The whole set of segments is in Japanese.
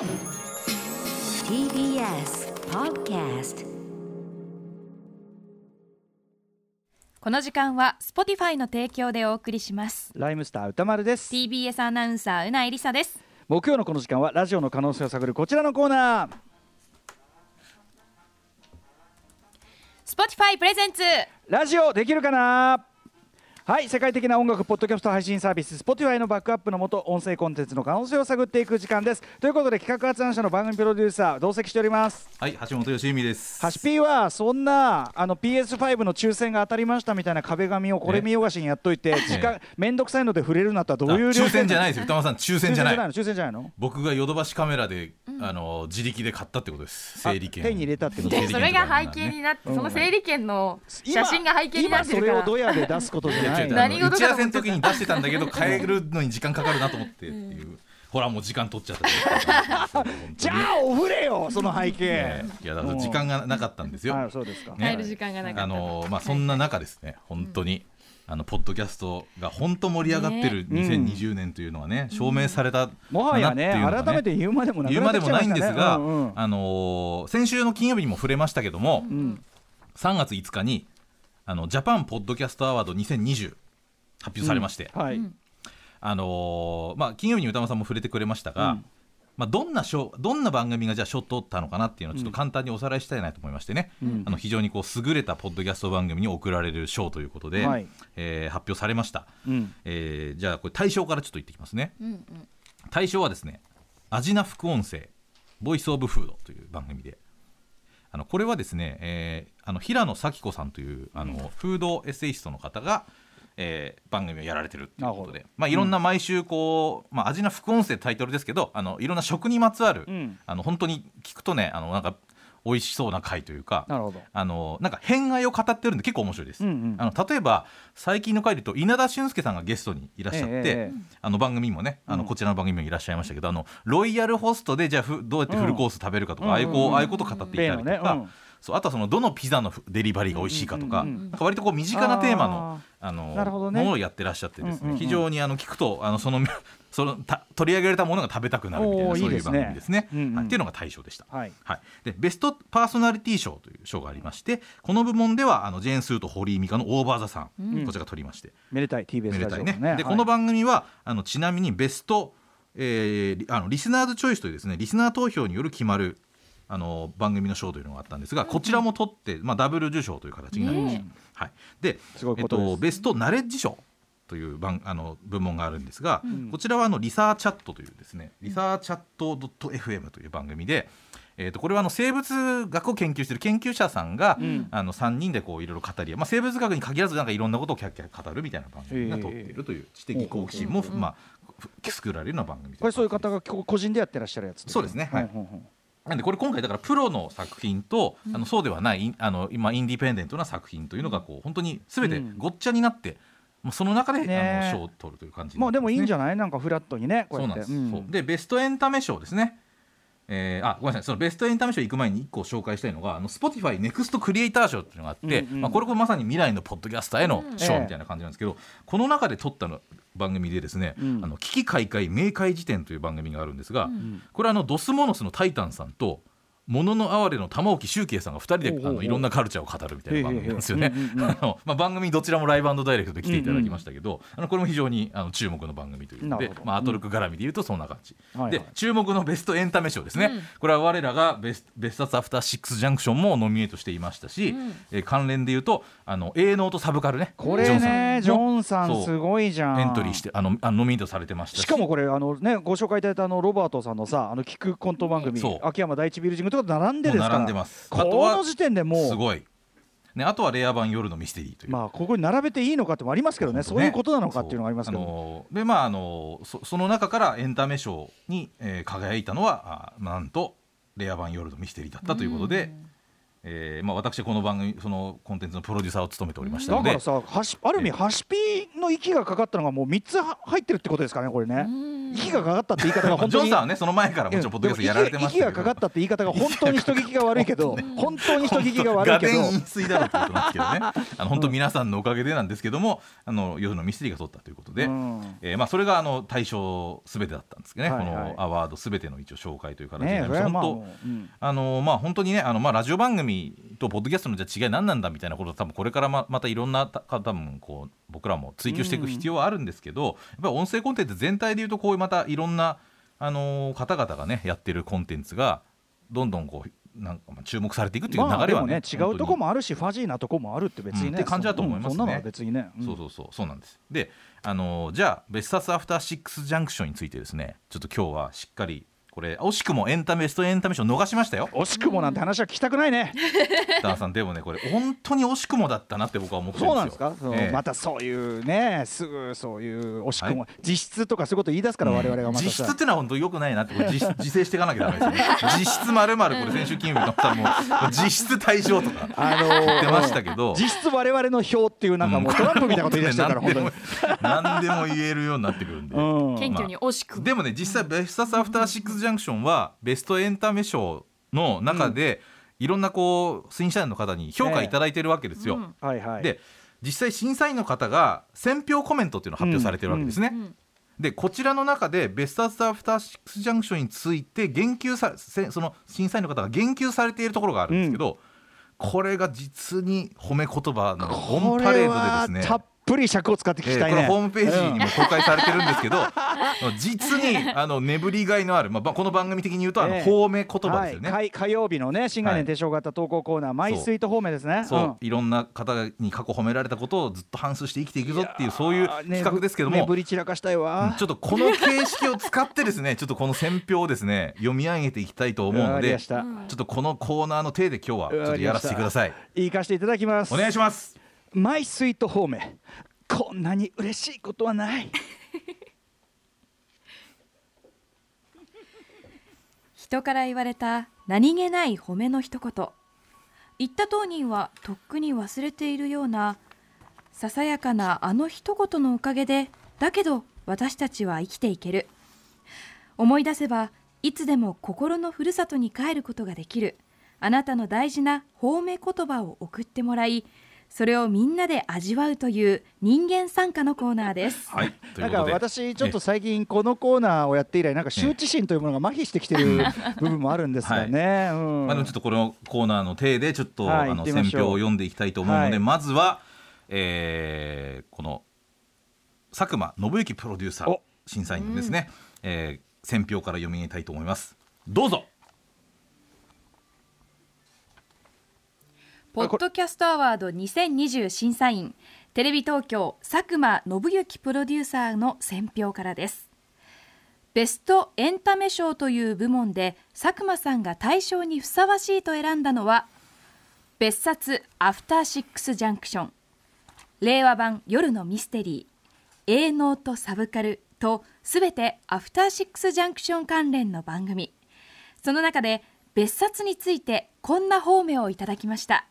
TBS Podcast この時間は Spotify の提供でお送りします。ライムスター歌丸です。TBS アナウンサーうないりさです。木曜のこの時間はラジオの可能性を探るこちらのコーナー。Spotify プレゼンツラジオできるかな？はい世界的な音楽ポッドキャスト配信サービス Spotify のバックアップのもと音声コンテンツの可能性を探っていく時間です。ということで企画発案者の番組プロデューサー同席しております。はい、橋本義美です。ハシピーはそんなあの PS5 の抽選が当たりましたみたいな壁紙をこれ見よがしにやっといて時間めんどくさいので触れるなったらどういうあ抽選じゃいないですよ。歌丸さん、抽選じゃない。の抽選じゃないの？僕がヨドバシカメラで、あの自力で買ったってことです。整理券。あ手に入れたってこと？整理券それが背景になって、うんその整理券の今写真が背景になってるか今それをらドヤで出すことじゃないい。や違う何事かと思っちゃった打ち合わせの時に出してたんだけど、変えるのに時間かかるなと思ってっていう。ほら、もう時間取っちゃった。じゃあおふれよその背景。ねいや、だから時間がなかったんですよ。あそうですか、ね。帰る時間がなかったあのまあそんな中ですね、本当に。あのポッドキャストが本当盛り上がってるね。2020年というのはね、証明されたもはやね改めて言うまでもなく言うまでもないんですが、うんうんあのー先週の金曜日にも触れましたけども、うん。3月5日にあのジャパンポッドキャストアワード2020発表されまして、はい、あのーまあ、金曜日に歌間さんも触れてくれましたが、うん。まあ、どんな賞どんな番組がじゃあ賞取ったのかなっていうのをちょっと簡単におさらいしたいなと思いましてね、うん。あの非常にこう優れたポッドキャスト番組に贈られる賞ということで、はい。えー発表されました、うん。えーじゃあこれ対象からちょっと言ってきますね。うんうん。対象はですね「アジナ副音声ボイス・オブ・フード」という番組で。あのこれはですね、えーあの平野咲子さんというあの、フードエッセイストの方が、えー番組をやられてるということで、まあ、いろんな毎週こう「まあ、アジナ副音声」タイトルですけどあのいろんな食にまつわる、うん。あの本当に聞くとねあのなんか美味しそうな回というかあのなんか変愛を語ってるんで結構面白いです。うんうん。あの例えば最近の回で言うと稲田俊介さんがゲストにいらっしゃって、ええ。ええあの番組もねあのうん。こちらの番組にもいらっしゃいましたけど、あのロイヤルホストでじゃあふどうやってフルコース食べるかとか、うん。ああいうこう、ああいうことを語っていたりとか、そうあとはそのどのピザのふデリバリーが美味しいかとか,、なんか割とこう身近なテーマのあのね。ものをやってらっしゃってですね、非常にあの聞くとあのその そのた取り上げられたものが食べたくなるみたいなそういう番組ですね。うんうん。はい。っていうのが対象でした。はい。はい、でベストパーソナリティ賞という賞がありましてこの部門ではあのジェーン・スーと堀井美香の「オーバー・ザ・さん」うん。こちらが取りまして。めでたい TBS ラジオのね。はい。この番組はあのちなみにベスト、えーリあのリスナーズチョイスというですねリスナー投票による決まるあの番組の賞というのがあったんですが、こちらも取って、まあ、ダブル受賞という形になりました。ねはい、で、すごいえっことベストナレッジ賞という番あの部門があるんですが、ん。こちらはあのリサーチャットというですねリサーチャット .fm という番組で、えー、とこれはあの生物学を研究している研究者さんが、うん。あの3人でこういろいろ語り、まあ、生物学に限らずなんかいろんなことをキャッキャ語るみたいな番組が撮っているという知的好奇心も、まあ、ふ作られるような番組これそういう方が個人でやってらっしゃるやつそうですねはいうんうんうんなんでこれ今回だからプロの作品と、あのそうではないあの今インディペンデントな作品というのがこう本当に全てうん。ごっちゃになって、もうその中で、ねあの賞を取るという感じまあでもいいんじゃゃない？なんかフラットにねこうそうなんです、うん。でベストエンタメ賞ですねえーあごめんなさい。そのベストエンタメ賞行く前に1個紹介したいのがあの Spotify ネクストクリエイター賞っていうのがあって、うんうんまあ、これこれまさに未来のポッドキャスターへのうん。賞みたいな感じなんですけど、この中で撮ったの番組でですね「うん。あの危機開会明快辞典」という番組があるんですが、ん。これはあのドスモノスのタイタンさんとものの哀れの玉置周慶さんが2人であのいろんなカルチャーを語るみたいな番組なんですよね。あのまあ番組どちらもライブダイレクトで来ていただきましたけど、あのこれも非常にあの注目の番組ということでまあ、アトルク絡みでいうとそんな感じ、はいはい。で注目のベストエンタメ賞ですね、うん。これは我らがベスベストアフターシックスジャンクションもノミネートしていましたし、うん。えー関連でいうとあの営農とサブカルね。これねジジョンさんすごいじゃん。エントリーしてあのあのノミネートされてましたし。しかもこれあのねご紹介いただいたあのロバートさんのさあの聞くコント番組秋山第一ビルジングとか並んでですか？ら並んでます。あとはこの時点でもう。すごい、ね、あとはレア版夜のミステリーという。まあここに並べていいのかってもありますけどね。そういうことなのかっていうのがありますけどあのでまああのそその中からエンタメ賞に、えー輝いたのはあなんとレア版夜のミステリーだったということで、えーまあ、私この番組そのコンテンツのプロデューサーを務めておりましたので。だからさはしある意味ハシピの息がかかったのがもう3つは入ってるってことですかねこれね。息がかかったって言い方がまあ本当にジョンさんはねその前からもちろんポッドキャストやられてましたけど。息がかかったって言い方が本当に人聞きが悪いけど本当に人聞きが悪いけど。画面飲水だろうってことな んですけどねあの本当皆さんのおかげでなんですけどもあの夜のミステリーが取ったということで、うん。えーまあ、それがあの対象すべてだったんですけどね、はいはい。このアワードすべての一応紹介という形になねりましたそれはまあううん。当あのまあ本当にねあのまあラジオ番組とポッドキャストのじゃあ違い何なんだみたいなことを多分これからままたいろんな方多分こう僕らも追求していく必要はあるんですけど、やっぱり音声コンテンツ全体でいうとこういうまたいろんなあの方々がねやってるコンテンツがどんどんこうなんかまあ注目されていくっていう流れはね,、ね違うとこもあるしファジーなとこもあるって別にね、うんって感じだと思いますね。そんそんなのは別にね、うんそうそうそうそうなんです。であのーじゃあ別冊アフターシックスジャンクションについてですねちょっと今日はしっかりこれ惜しくもエンタメベストエンタメ賞逃しましたよ。惜しくもなんて話は聞きたくないね。ダンさんでもねこれ本当に惜しくもだったなって僕は思ってるんそうですよ。なんですか、またそういうねすぐそういう惜しくも、実質とかそういうこと言い出すから我々がまた実質さってのは本当良くないなってこれ自 自制していかなきゃダメですよね。実質まるまるこれ先週金曜日のったらもう実質対象とかあの言ってましたけど。実質我々の票っていうなんかもうトランプみたいなこと言い出してるから本当に。何でも言えるようになってくるんで、うん。謙虚に惜しく。も、でもね実際ベストアフターシックスジャンクションはベストエンタメ賞の中で、いろんなこう審査員の方に評価いただいてるわけですよ。うんはいはい。で実際審査員の方が選評コメントっていうのを発表されてるわけですね。んでこちらの中でベストアフターシックスジャンクションについて言及させその審査員の方が言及されているところがあるんですけど、これが実に褒め言葉のオンパレードでですねぷり尺を使って聞きたいね。えーこれホームページにも公開されてるんですけど、実にあの眠りがいのある、まあば、この番組的に言うとあの、ええ。褒め言葉ですよね。はい、火火曜日のね新概はい念提唱型投稿コーナー、マイスイート方面ですね。そう、ん。いろんな方に過去褒められたことをずっと反芻して生きていくぞっていうそういう企画ですけども、ねぶり散らかしたいわ。ちょっとこの形式を使ってですね ちょっとこの選評をですね読み上げていきたいと思うのでちょっとこのコーナーの手で今日はちょっとやらせてください。行かせていただきます。お願いしますマイスイート方面。こんなに嬉しいことはない。人から言われた何気ない褒めの一言。言った当人はとっくに忘れているようなささやかなあの一言のおかげでだけど私たちは生きていける。思い出せばいつでも心のふるさとに帰ることができる。あなたの大事な褒め言葉を送ってもらいそれをみんなで味わうという人間参加のコーナーです。はい。といなかうんことで。私ちょっと最近このコーナーをやって以来なんか羞恥心というものが麻痺してきてる 部分もあるんですがね。うん。まあ、でもちょっとこのコーナーの体でちょっと、はい。あの選評を読んでいきたいと思うので、はい。まずは、えーこの佐久間信之プロデューサーお。審査員のですね、えー選評から読み上げたいと思います。どうぞポッドキャストアワード2020審査員テレビ東京佐久間宣行プロデューサーの選評からです。ベストエンタメ賞という部門で佐久間さんが大賞にふさわしいと選んだのは別冊アフターシックスジャンクション令和版夜のミステリー A ノートサブカラとすべてアフターシックスジャンクション関連の番組。その中で別冊についてこんな褒めをいただきました。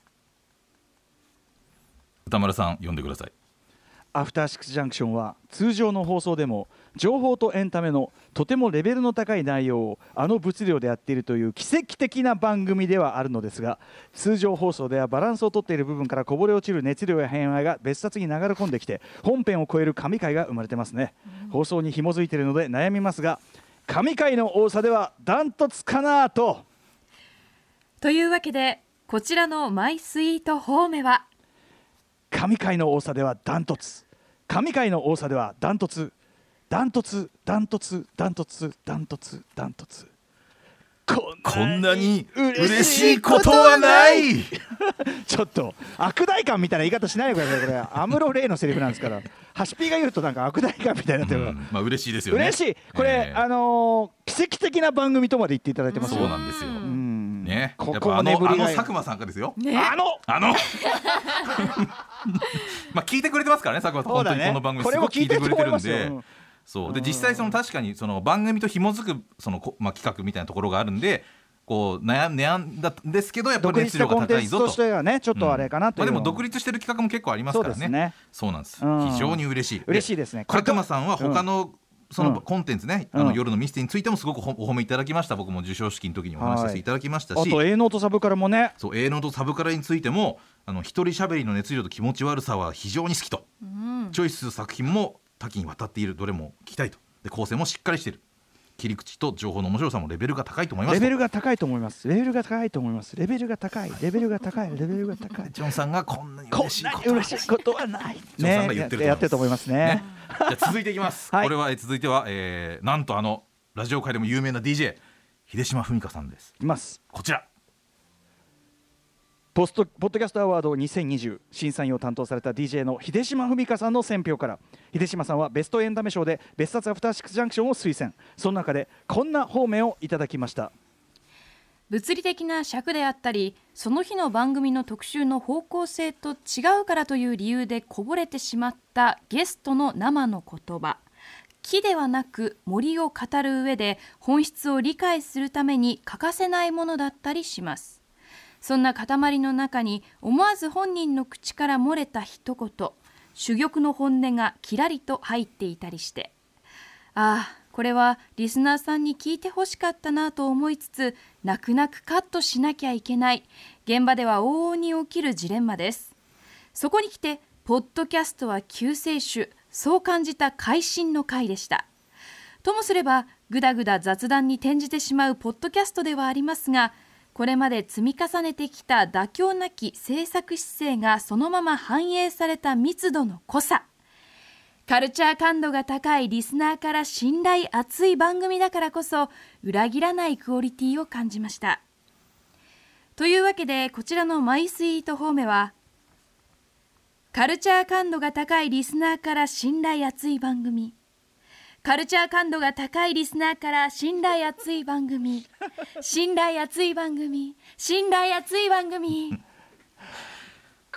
歌丸さん読んでください。アフターシックスジャンクションは通常の放送でも情報とエンタメのとてもレベルの高い内容をあの物量でやっているという奇跡的な番組ではあるのですが通常放送ではバランスをとっている部分からこぼれ落ちる熱量や偏愛が別冊に流れ込んできて本編を超える神回が生まれてますね、放送に紐づいているので悩みますが神回の多さではダントツかなと。というわけでこちらのマイスイート褒めは神回の多さではダントツ。神回の多さではダントツ。ダントツダントツダントツダントツダントツ。こんなに嬉しいことはない。ちょっと悪大感みたいな言い方しないでください。これ。アムロレイのセリフなんですから。ハシピーが言うとなんか悪大感みたいになってうんまあ嬉しいですよね。嬉しい。これ、えーあのー奇跡的な番組とまで言っていただいてますよ。そうなんですよ、うんね。ここもやっぱあのあの佐久間さんがですよ。ね。あの。あの。まあ聞いてくれてますからね佐久間さん、本当にこの番組すごく聞いてくれてるんで。そう。で実際その確かにその番組と紐づくそのこ、まあ、企画みたいなところがあるんでこう悩ん悩んだんですけどやっぱ独り熱量立したコンテが高いぞと。ンツとしてはねちょっとあれかなというのまあ、でも独立してる企画も結構ありますからね。そうですね。そうなんです、うん。非常に嬉しい。嬉しいですね。佐久間さんは他の、そのうん。コンテンツね、うん。あの夜のミステリーについてもすごくお褒めいただきました。僕も授賞式の時にお話しさせてい。ただきましたし、あと A ノートサブからもね。そう A ノートサブカラについてもあの一人喋りの熱量と気持ち悪さは非常に好きと、チョイスする作品も多岐にわたっているどれも聞きたいと。で構成もしっかりしている。切り口と情報の面白さもレベルが高いと思いますと。レベルが高いと思います。レベルが高いと思います。レベルが高い。レベルが高い。レベルが高い。ジョンさんがこんなに嬉しいことは嬉しいことはない。ジョンさんが言ってると思います。やってると思いますね。ね、じゃあ続いていきます、はい。これはえー続いては、えーなんとあのラジオ界でも有名な DJ 秀島文香さんです。いきます。こちら。ポストポッドキャストアワード2020審査員を担当された DJ の秀島文香さんの選評から秀島さんはベストエンタメ賞で別冊アフターシックスジャンクションを推薦。その中でこんな方面をいただきました物理的な尺であったりその日の番組の特集の方向性と違うからという理由でこぼれてしまったゲストの生の言葉。木ではなく森を語る上で本質を理解するために欠かせないものだったりします。そんな塊の中に思わず本人の口から漏れた一言。珠玉の本音がきらりと入っていたりして。ああこれはリスナーさんに聞いてほしかったなと思いつつ泣く泣くカットしなきゃいけない。現場では往々に起きるジレンマです。そこに来てポッドキャストは救世主そう感じた会心の回でした。ともすればぐだぐだ雑談に転じてしまうポッドキャストではありますがこれまで積み重ねてきた妥協なき制作姿勢がそのまま反映された密度の濃さ。カルチャー感度が高いリスナーから信頼厚い番組だからこそ裏切らないクオリティを感じました。というわけでこちらのマイスイートホームはカルチャー感度が高いリスナーから信頼厚い番組。カルチャー感度が高いリスナーから信頼厚い番組。信頼厚い番組。信頼厚い番組。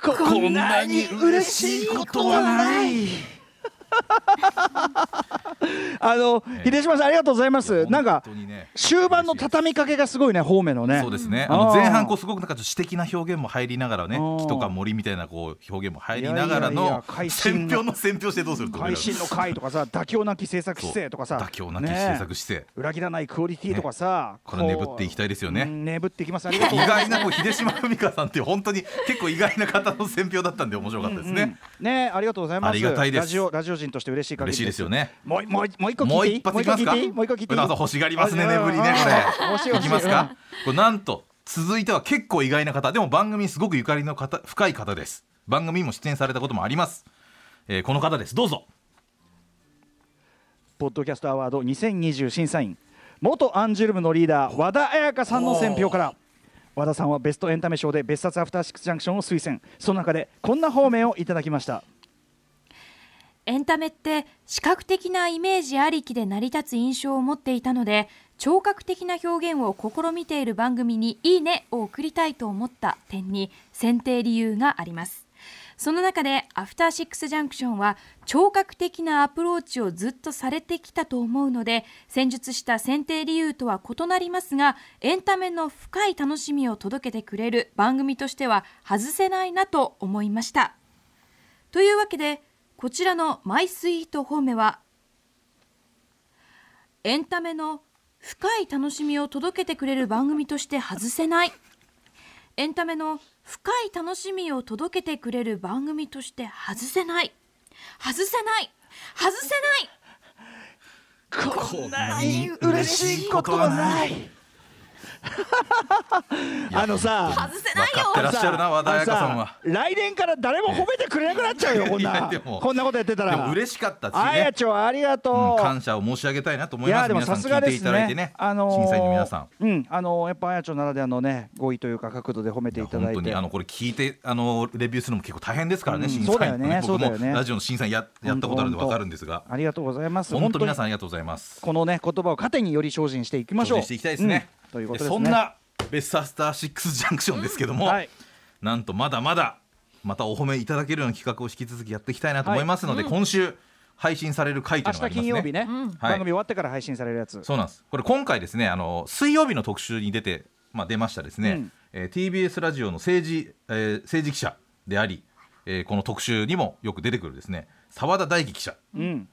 ここんなに嬉しいことはない。あの、ええ。秀島さんありがとうございます。なんか終盤の畳みかけがすごいね方面のね。そうですね。あの前半こうすごくなんかちょっと詩的な表現も入りながらね木とか森みたいなこう表現も入りながらの会心選評の選評してどうすると会心の会とかさ妥協なき制作姿勢とかさ。妥協なきね制作姿勢。裏切らないクオリティとかさ、これ眠っていきたいですよね。うん眠っていきます。意外なこう秀島文香さんっていう本当に結構意外な方の選評だったんで面白かったですね。うんねありがとう。ございますありがたいですラジオラジオ人として嬉しい限り嬉しいですよね。もうもうもう一個聞いていい？もう一発いきますか？もう一個聞いていい？もう一個聞いていい？欲しがりますねあ眠りねこれ。欲しい欲しいますか？これなんと続いては結構意外な方でも番組にすごくゆかりの方深い方です。番組にも出演されたこともあります。えーこの方ですどうぞ。ポッドキャストアワード2020審査員元アンジュルムのリーダー和田彩香さんの選評から和田さんはベストエンタメ賞で別冊アフターシックスジャンクションを推薦その中でこんな方面をいただきましたエンタメって視覚的なイメージありきで成り立つ印象を持っていたので聴覚的な表現を試みている番組に「いいね」を送りたいと思った点に選定理由があります。その中でアフターシックスジャンクションは聴覚的なアプローチをずっとされてきたと思うので戦術した選定理由とは異なりますがエンタメの深い楽しみを届けてくれる番組としては外せないなと思いました。というわけでこちらのマイスイートホームはエンタメの深い楽しみを届けてくれる番組として外せない。エンタメの深い楽しみを届けてくれる番組として外せない。外せない。外せない。こんなに嬉しいことはない あのさ外せない分かってらっしゃるな和田彩香さんは。来年から誰も褒めてくれなくなっちゃうよ こんなこんなことやってたらでも嬉しかったしあやね。ちょありがとうんう、感謝を申し上げたいなと思います。いやでも皆さん聞いていさすがですただいてね。あのー審査員の皆さん。うんあのーやっぱあやちょならではのね語彙というか角度で褒めていただいて本当にあのこれ聞いてあのレビューするのも結構大変ですからね、うん審査員そうだよね僕そうだよねもラジオの審査員ややったことあるんでわかるんですが、ありがとうございます本当皆さんんありがとうございます。このね言葉を糧により精進していきましょう精進していきたいですね。うんということですね。そんなベスタースターシックスジャンクションですけども、はい。なんとまだまだまたお褒めいただけるような企画を引き続きやっていきたいなと思いますので、今週配信される回というのがありますね。金曜日ね、はい。番組終わってから配信されるやつ。そうなんです。これ今回ですね、あの水曜日の特集に出てまあ、出ましたですね、うん。えー TBS ラジオの政治,、えー政治記者であり、えーこの特集にもよく出てくるですね。澤田大樹記者。うん、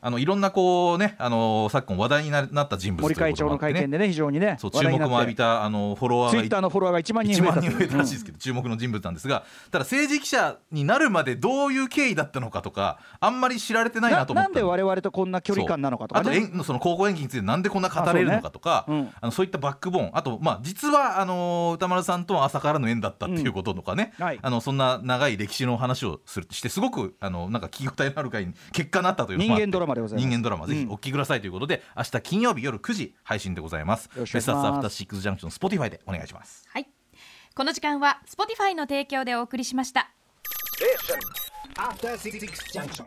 あのいろんなこうね、あの昨今話題にななった人物森会長の会見でね非常にねそう注目も浴びたあのフォロワーがツイッターのフォロワーが1万人1増えた。人増えたらしいですけど、注目の人物なんですがただ政治記者になるまでどういう経緯だったのかとかあんまり知られてないなと思った。なんで我々とこんな距離感なのかとかそう。あねと演その高校演技についてなんでこんな語れるのかとかあそうね。うん。あのそういったバックボーン。あと、まあ、実はあの歌丸さんとは朝からの縁だったっていうこととかね、うんはい。あのそんな長い歴史の話をするしてすごくあのなんか聞き応えのある回に結果になったという人間ドラマでございます。人間ドラマぜひうん。お聞きくださいということで、明日金曜日夜9時配信でございます。よろしくお願いします。ベスタスアフターシックスジャンクション Spotify でお願いします。はい。この時間は Spotify の提供でお送りしました。After Six Junction.